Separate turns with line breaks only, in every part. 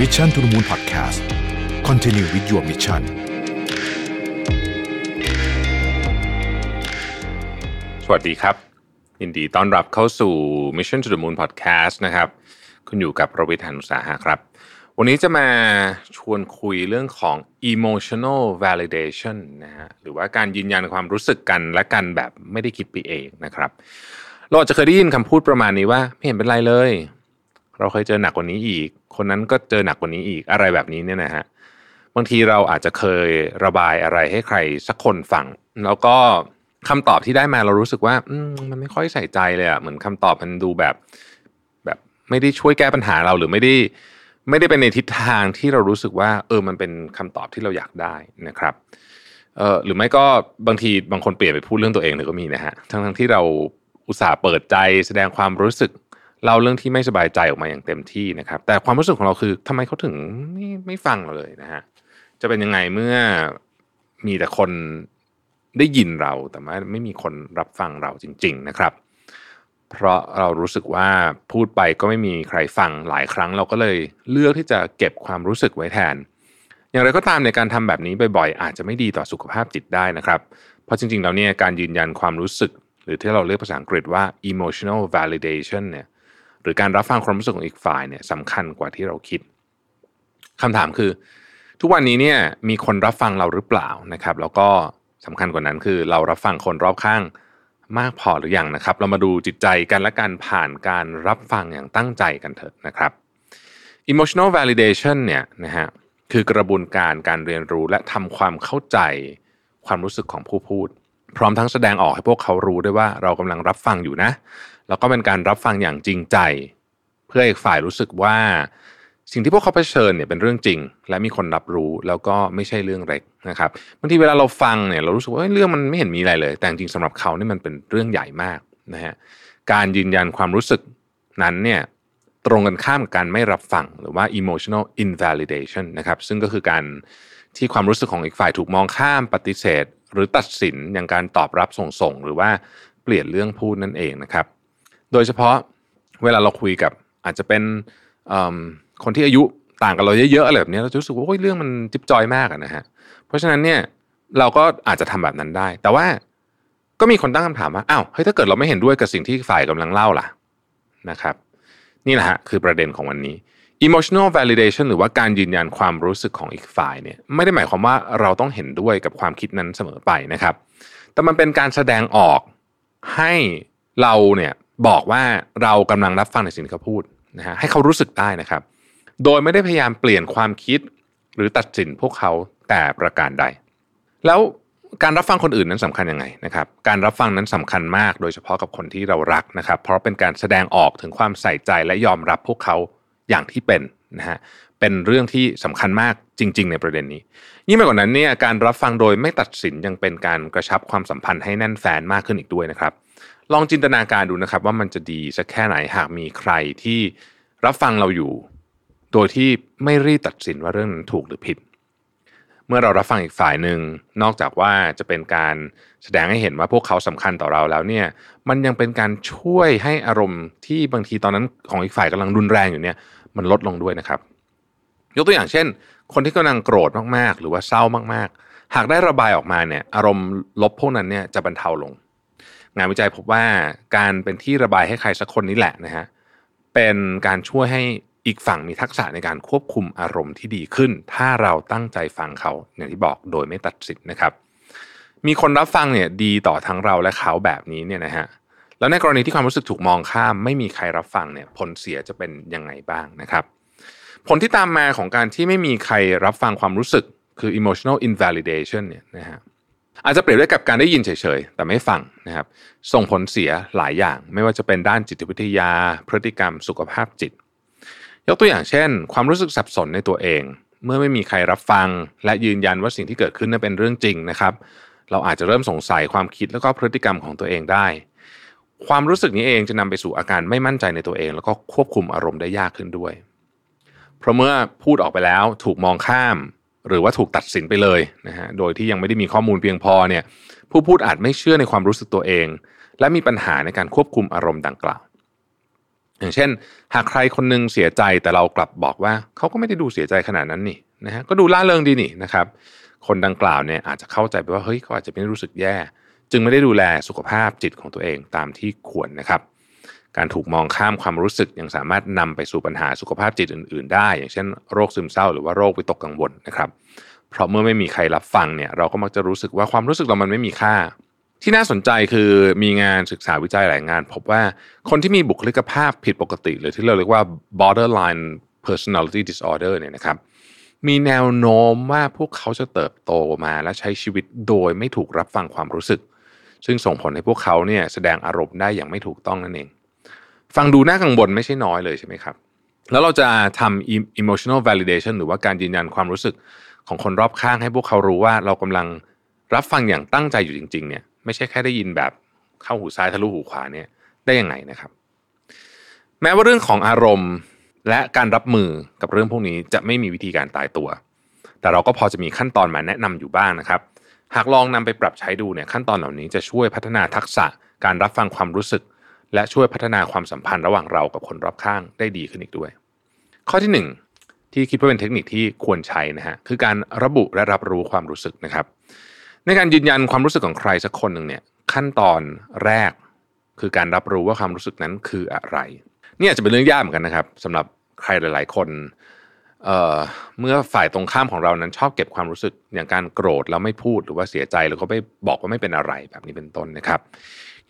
Mission to the Moon Podcast Continue with your mission
สวัสดีครับยินดีต้อนรับเข้าสู่ Mission to the Moon Podcast นะครับ คุณอยู่กับประวิทยานุสาหะครับ วันนี้จะมาชวนคุยเรื่องของ emotional validation นะฮะหรือว่าการยืนยันความรู้สึกกันและกันแบบไม่ได้คิดไปเองนะครับ เราอาจจะเคยได้ยินคำพูดประมาณนี้ว่า ไม่เห็นเป็นไรเลย เราเคยเจอหนักกว่านี้อีก คนนั้นก็เจอหนักกว่านี้อีกอะไรแบบนี้เนี่ยนะฮะบางทีเราอาจจะเคยระบายอะไรให้ใครสักคนฟัง แล้วก็คำตอบที่ได้มาเรารู้สึกว่าอมมันไม่ค่อยใส่ใจเลยอะเหมือนคำตอบมันดูแบบ แบบไม่ได้ช่วยแก้ปัญหาเราหรือไม่ได้ไม่ได้เป็นในทิศทางที่เรารู้สึกว่า เออมันเป็นคำตอบที่เราอยากได้นะครับเออหรือไม่ก็บางทีบางคนเปลี่ยนไปพูดเรื่องตัวเองเลยก็มีนะฮะทั้งทั้งที่เราอุตส่าห์เปิดใจแสดงความรู้สึก เล่าเรื่องที่ไม่สบายใจออกมาอย่างเต็มที่นะครับ แต่ความรู้สึกของเราคือทำไมเขาถึงไม่ไม่ฟังเราเลยนะฮะจะเป็นยังไงเมื่อมีแต่คนได้ยินเราแต่ว่าไม่มีคนรับฟังเราจริง ๆ นะครับ เพราะเรารู้สึกว่าพูดไปก็ไม่มีใครฟังหลายครั้ง เราก็เลยเลือกที่จะเก็บความรู้สึกไว้แทน อย่างไรก็ตามในการทำแบบนี้บ่อยๆ อาจจะไม่ดีต่อสุขภาพจิตได้นะครับ เพราะจริงๆแล้วเนี่ยการยืนยันความรู้สึก หรือที่เราเรียกภาษาอังกฤษว่า emotional validation เนี่ย หรือการรับฟังความรู้สึกของอีกฝ่ายเนี่ยสำคัญกว่าที่เราคิดคำถามคือ ทุกวันนี้เนี่ยมีคนรับฟังเราหรือเปล่านะครับ แล้วก็สำคัญกว่านั้นคือ เรารับฟังคนรอบข้างมากพอหรือยังนะครับ เรามาดูจิตใจกันและกันผ่านการรับฟังอย่างตั้งใจกันเถอะนะครับ emotional validation เนี่ยนะฮะคือกระบวนการการเรียนรู้และทำความเข้าใจความรู้สึกของผู้พูด พร้อมทั้งแสดงออกให้พวกเขารู้ด้วยว่าเรากำลังรับฟังอยู่นะ แล้วก็เป็นการรับฟังอย่างจริงใจ เพื่ออีกฝ่ายรู้สึกว่า สิ่งที่พวกเขาเผชิญเนี่ยเป็นเรื่องจริง และมีคนรับรู้แล้วก็ไม่ใช่เรื่องเล็กนะครับบางทีเวลาเราฟังเนี่ยเรารู้สึกว่าเรื่องมันไม่เห็นมีอะไรเลย แต่จริงสำหรับเขานี่มันเป็นเรื่องใหญ่มากนะฮะการยืนยันความรู้สึกนั้นเนี่ย ตรงกันข้ามกับการไม่รับฟังหรือว่า emotional invalidation นะครับซึ่งก็คือการที่ความรู้สึกของอีกฝ่ายถูกมองข้ามปฏิเสธ หรือตัดสินอย่างการตอบรับส่งๆ หรือว่าเปลี่ยนเรื่องพูดนั่นเองนะครับ โดยเฉพาะเวลาเราคุยกับอาจจะเป็นคนที่อายุต่างกับเราเยอะๆอะไรแบบนี้เราจะรู้สึกว่าเรื่องมันจิ๊บจอยมากนะฮะเพราะฉะนั้นเนี่ยเราก็อาจจะทำแบบนั้นได้ แต่ว่าก็มีคนตั้งคำถามว่าอ้าวเฮ้ยถ้าเกิดเราไม่เห็นด้วยกับสิ่งที่ฝ่ายกำลังเล่าล่ะนะครับ นี่แหละฮะคือประเด็นของวันนี้ emotional validation หรือว่าการยืนยันความรู้สึกของอีกฝ่ายเนี่ยไม่ได้หมายความว่าเราต้องเห็นด้วยกับความคิดนั้นเสมอไปนะครับ แต่มันเป็นการแสดงออกให้เราเนี่ยบอกว่าเรากำลังรับฟังในสิ่งที่เขาพูดนะฮะให้เขารู้สึกได้นะครับ โดยไม่ได้พยายามเปลี่ยนความคิดหรือตัดสินพวกเขาแต่ประการใด แล้ว การรับฟังคนอื่นนั้นสำคัญยังไงนะครับการรับฟังนั้นสำคัญมาก โดยเฉพาะกับคนที่เรารักนะครับ เพราะเป็นการแสดงออกถึงความใส่ใจและยอมรับพวกเขาอย่างที่เป็นนะฮะเป็นเรื่องที่สำคัญมากจริง ๆ ในประเด็นนี้ ยิ่งไปกว่านั้นเนี่ยการรับฟังโดยไม่ตัดสินยังเป็นการกระชับความสัมพันธ์ให้แน่นแฟนมากขึ้นอีกด้วยนะครับ ลองจินตนาการดูนะครับ ว่ามันจะดีสักแค่ไหนหากมีใครที่รับฟังเราอยู่ โดยที่ไม่รีบตัดสินว่าเรื่องนั้นถูกหรือผิด เมื่อเรารับฟังอีกฝ่ายหนึ่งนอกจากว่าจะเป็นการแสดงให้เห็นว่าพวกเขาสำคัญต่อเราแล้วเนี่ย มันยังเป็นการช่วยให้อารมณ์ที่บางทีตอนนั้นของอีกฝ่ายกำลังรุนแรงอยู่เนี่ย มันลดลงด้วยนะครับ ยกตัวอย่างเช่น คนที่กำลังโกรธมากๆ หรือว่าเศร้ามากๆ หากได้ระบายออกมาเนี่ย อารมณ์ลบพวกนั้นเนี่ยจะบรรเทาลง งานวิจัยพบว่าการเป็นที่ระบายให้ใครสักคนนี้แหละนะฮะเป็นการช่วยให้ อีกฝั่งมีทักษะในการควบคุมอารมณ์ที่ดีขึ้น ถ้าเราตั้งใจฟังเขาอย่างที่บอกโดยไม่ตัดสินนะครับ มีคนรับฟังเนี่ยดีต่อทั้งเราและเขาแบบนี้เนี่ยนะฮะแล้วในกรณีที่ความรู้สึกถูกมองข้าม ไม่มีใครรับฟังเนี่ยผลเสียจะเป็นยังไงบ้างนะครับ ผลที่ตามมาของการที่ไม่มีใครรับฟังความรู้สึกคือ emotional invalidation เนี่ยนะฮะอาจจะเปรียบได้กับการได้ยินเฉยๆ แต่ไม่ฟังนะครับ ส่งผลเสียหลายอย่าง ไม่ว่าจะเป็นด้านจิตวิทยา พฤติกรรมสุขภาพจิต ยกตัวอย่างเช่น ความรู้สึกสับสนในตัวเอง เมื่อไม่มีใครรับฟัง และยืนยันว่าสิ่งที่เกิดขึ้นนั้นเป็นเรื่องจริงนะครับ เราอาจจะเริ่มสงสัยความคิดแล้วก็พฤติกรรมของตัวเองได้ ความรู้สึกนี้เองจะนำไปสู่อาการไม่มั่นใจในตัวเอง แล้วก็ควบคุมอารมณ์ได้ยากขึ้นด้วย เพราะเมื่อพูดออกไปแล้วถูกมองข้าม หรือว่าถูกตัดสินไปเลยนะฮะโดยที่ยังไม่ได้มีข้อมูลเพียงพอเนี่ยผู้พูดอาจไม่เชื่อในความรู้สึกตัวเอง และมีปัญหาในการควบคุมอารมณ์ดังกล่าว อย่างเช่น หากใครคนนึงเสียใจแต่เรากลับบอกว่าเขาก็ไม่ได้ดูเสียใจขนาดนั้นนี่นะฮะก็ดูล่าเริงดีนี่นะครับคนดังกล่าวเนี่ยอาจจะเข้าใจไปว่าเฮ้ยเขาอาจจะไม่ได้รู้สึกแย่ จึงไม่ได้ดูแลสุขภาพจิตของตัวเองตามที่ควรนะครับ การถูกมองข้ามความรู้สึกยังสามารถนำไปสู่ปัญหาสุขภาพจิตอื่น ๆ ได้ อย่างเช่นโรคซึมเศร้าหรือว่าโรควิตกกังวลนะครับ เพราะเมื่อไม่มีใครรับฟังเนี่ยเราก็มักจะรู้สึกว่าความรู้สึกเรามันไม่มีค่า ที่น่าสนใจคือมีงานศึกษาวิจัยหลายงาน พบว่าคนที่มีบุคลิกภาพผิดปกติ หรือที่เราเรียกว่า borderline personality disorder เนี่ยนะครับ มีแนวโน้มว่าพวกเขาจะเติบโตมาและใช้ชีวิตโดยไม่ถูกรับฟังความรู้สึก ซึ่งส่งผลให้พวกเขาเนี่ยแสดงอารมณ์ได้อย่างไม่ถูกต้องนั่นเอง ฟังดูน่ากังวลไม่ใช่น้อยเลยใช่ไหมครับ แล้วเราจะทำ emotional validation หรือว่าการยืนยันความรู้สึกของคนรอบข้างให้พวกเขารู้ว่าเรากำลังรับฟังอย่างตั้งใจอยู่จริง ๆ เนี่ย ไม่ใช่แค่ได้ยินแบบเข้าหูซ้ายทะลุหูขวาเนี่ยได้ยังไงนะครับ แม้ว่าเรื่องของอารมณ์และการรับมือกับเรื่องพวกนี้จะไม่มีวิธีการตายตัว แต่เราก็พอจะมีขั้นตอนมาแนะนำอยู่บ้างนะครับ หากลองนำไปปรับใช้ดูเนี่ยขั้นตอนเหล่านี้จะช่วยพัฒนาทักษะการรับฟังความรู้สึก และช่วยพัฒนาความสัมพันธ์ระหว่างเรากับคนรอบข้างได้ดีขึ้นอีกด้วย ข้อที่หนึ่งที่คิดว่าเป็นเทคนิคที่ควรใช้นะฮะคือการระบุและรับรู้ความรู้สึกนะครับ ในการยืนยันความรู้สึกของใครสักคนหนึ่งเนี่ยขั้นตอนแรกคือการรับรู้ว่าความรู้สึกนั้นคืออะไรนี่อาจจะเป็นเรื่องยากเหมือนกันนะครับสำหรับใครหลาย ๆ คนเเมื่อฝ่ายตรงข้ามของเรานั้นชอบเก็บความรู้สึกอย่างการโกรธแล้วไม่พูดหรือว่าเสียใจหรือเขาไม่บอกว่าไม่เป็นอะไรแบบนี้เป็นต้นนะครับ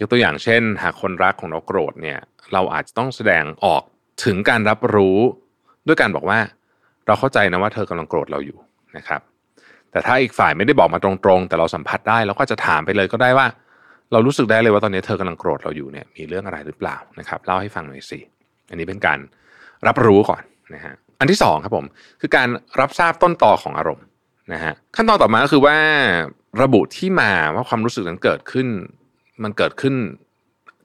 ยกตัวอย่างเช่น หากคนรักของเราโกรธเนี่ย เราอาจจะต้องแสดงออกถึงการรับรู้ ด้วยการบอกว่า เราเข้าใจนะว่าเธอกำลังโกรธเราอยู่นะครับ แต่ถ้าอีกฝ่ายไม่ได้บอกมาตรงๆ แต่เราสัมผัสได้เราก็จะถามไปเลยก็ได้ว่า เรารู้สึกได้เลยว่าตอนนี้เธอกำลังโกรธเราอยู่เนี่ยมีเรื่องอะไรหรือเปล่านะครับเล่าให้ฟังหน่อยสิอันนี้เป็นการรับรู้ก่อนนะฮะอันที่สองครับผมคือการรับทราบต้นต่อของอารมณ์นะฮะขั้นตอนต่อมาก็คือว่าระบุที่มาว่าความรู้สึกนั้นเกิดขึ้น มันเกิดขึ้น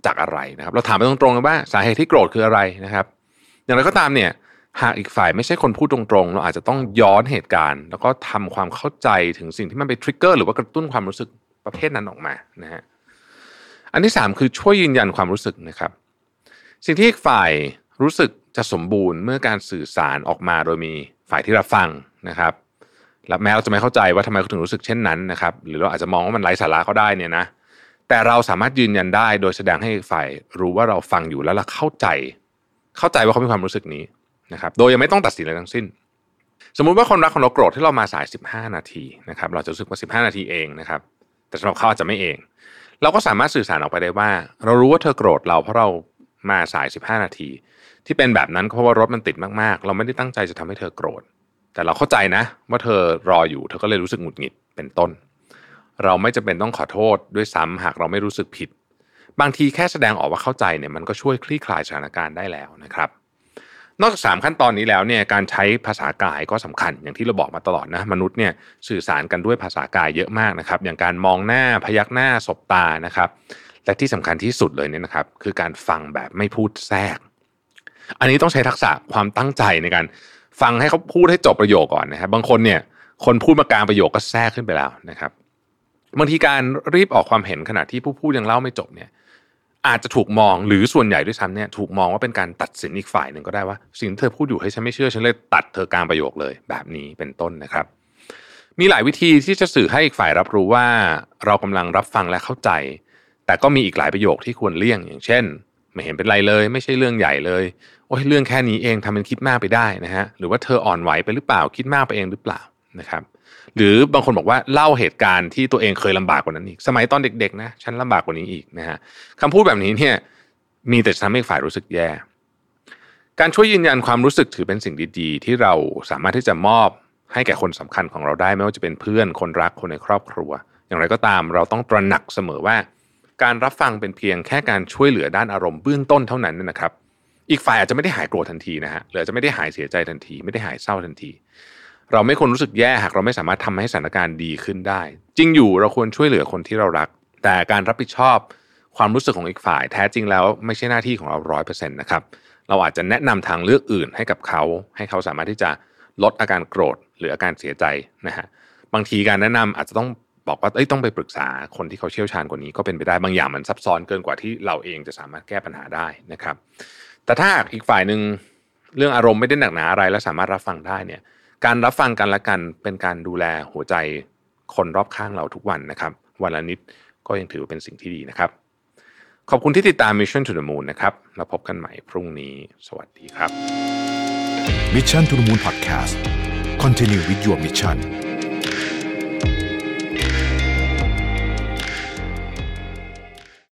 จากอะไรนะครับ เราถามไปตรงๆว่าสาเหตุที่โกรธคืออะไรนะครับ อย่างไรก็ตามเนี่ย หากอีกฝ่ายไม่ใช่คนพูดตรงๆ เราอาจจะต้องย้อนเหตุการณ์ แล้วก็ทำความเข้าใจถึงสิ่งที่มันไปทริกเกอร์หรือว่ากระตุ้นความรู้สึกประเภทนั้นออกมานะฮะอันที่สามคือช่วยยืนยันความรู้สึกนะครับ สิ่งที่อีกฝ่ายรู้สึกจะสมบูรณ์เมื่อการสื่อสารออกมาโดยมีฝ่ายที่รับฟังนะครับและแม้เราจะไม่เข้าใจว่าทำไมเขาถึงรู้สึกเช่นนั้นนะครับ หรือเราอาจจะมองว่ามันไร้สาระเขาได้เนี่ยนะแต่เราสามารถยืนยันได้โดยแสดงให้ฝ่ายรู้ว่าเราฟังอยู่แล้วเราเข้าใจ เข้าใจว่าเขามีความรู้สึกนี้ นะครับโดยยังไม่ต้องตัดสินอะไรทั้งสิ้น สมมุติว่าคนรักของเราโกรธที่เรามาสาย 15 นาทีนะครับเราจะรู้สึกว่า 15 นาทีเองนะครับแต่สำหรับเขาอาจจะไม่เอง เราก็สามารถสื่อสารออกไปได้ว่า เรารู้ว่าเธอโกรธเราเพราะเรามาสาย 15 นาที ที่เป็นแบบนั้นเพราะว่ารถมันติดมากๆ เราไม่ได้ตั้งใจจะทำให้เธอโกรธ แต่เราเข้าใจนะ ว่าเธอรออยู่เธอก็เลยรู้สึกหงุดหงิดเป็นต้น เราไม่จำเป็นต้องขอโทษด้วยซ้ำหากเราไม่รู้สึกผิด บางทีแค่แสดงออกว่าเข้าใจเนี่ยมันก็ช่วยคลี่คลายสถานการณ์ได้แล้วนะครับ นอกจากสามขั้นตอนนี้แล้วเนี่ยการใช้ภาษากายก็สำคัญอย่างที่เราบอกมาตลอดนะมนุษย์เนี่ยสื่อสารกันด้วยภาษากายเยอะมากนะครับอย่างการมองหน้าพยักหน้าสบตานะครับและที่สำคัญที่สุดเลยเนี่ยนะครับคือการฟังแบบไม่พูดแทรก อันนี้ต้องใช้ทักษะความตั้งใจในการฟังให้เขาพูดให้จบประโยคก่อนนะครับ บางคนเนี่ยคนพูดมากลางประโยคก็แทรกขึ้นไปแล้วนะครับบางทีการรีบออกความเห็นขณะที่ผู้พูดยังเล่าไม่จบเนี่ย อาจจะถูกมองหรือส่วนใหญ่ด้วยซ้ำเนี่ยถูกมองว่าเป็นการตัดสินอีกฝ่ายหนึ่งก็ได้ว่า สิ่งที่เธอพูดอยู่ให้ฉันไม่เชื่อฉันเลยตัดเธอกลางประโยคเลยแบบนี้เป็นต้นนะครับ มีหลายวิธีที่จะสื่อให้อีกฝ่ายรับรู้ว่าเรากำลังรับฟังและเข้าใจ แต่ก็มีอีกหลายประโยคที่ควรเลี่ยงอย่างเช่น ไม่เห็นเป็นไรเลย ไม่ใช่เรื่องใหญ่เลยโอ้ยเรื่องแค่นี้เองทำเป็นคิดมากไปได้นะฮะหรือว่าเธออ่อนไหวไปหรือเปล่าคิดมากไปเองหรือเปล่านะครับ หรือบางคนบอกว่าเล่าเหตุการณ์ที่ตัวเองเคยลำบากกว่านั้นอีก สมัยตอนเด็กๆนะฉันลำบากกว่านี้อีกนะฮะคำพูดแบบนี้เนี่ยมีแต่ทำให้ฝ่ายรู้สึกแย่ การช่วยยืนยันความรู้สึกถือเป็นสิ่งดีๆ ที่เราสามารถที่จะมอบให้แก่คนสำคัญของเราได้ ไม่ว่าจะเป็นเพื่อนคนรักคนในครอบครัว อย่างไรก็ตามเราต้องตระหนักเสมอว่า การรับฟังเป็นเพียงแค่การช่วยเหลือด้านอารมณ์เบื้องต้นเท่านั้นนะครับ อีกฝ่ายอาจจะไม่ได้หายโกรธทันทีนะฮะหรือจะไม่ได้หายเสียใจทันที ไม่ได้หายเศร้าทันที เราไม่ควรรู้สึกแย่หากเราไม่สามารถทำให้สถานการณ์ดีขึ้นได้ จริงอยู่เราควรช่วยเหลือคนที่เรารัก แต่การรับผิดชอบความรู้สึกของอีกฝ่าย แท้จริงแล้วไม่ใช่หน้าที่ของเราร้อยเปอร์เซ็นต์นะครับเราอาจจะแนะนำทางเลือกอื่นให้กับเขา ให้เขาสามารถที่จะลดอาการโกรธหรืออาการเสียใจนะฮะบางทีการแนะนำอาจจะต้องบอกว่าเอ้ยต้องไปปรึกษาคนที่เขาเชี่ยวชาญกว่านี้ก็เป็นไปได้บางอย่างมันซับซ้อนเกินกว่าที่เราเองจะสามารถแก้ปัญหาได้นะครับ แต่ถ้าอีกฝ่ายหนึ่งเรื่องอารมณ์ไม่ได้หนักหนาอะไรและสามารถรับฟังได้เนี่ย การรับฟังกันและกันเป็นการดูแลหัวใจคนรอบข้างเราทุกวันนะครับ วันละนิดก็ยังถือว่าเป็นสิ่งที่ดีนะครับ ขอบคุณที่ติดตาม Mission to the Moon นะครับแล้วพบกันใหม่พรุ่งนี้ สวัสดีครับ
Mission to the Moon Podcast Continue with your mission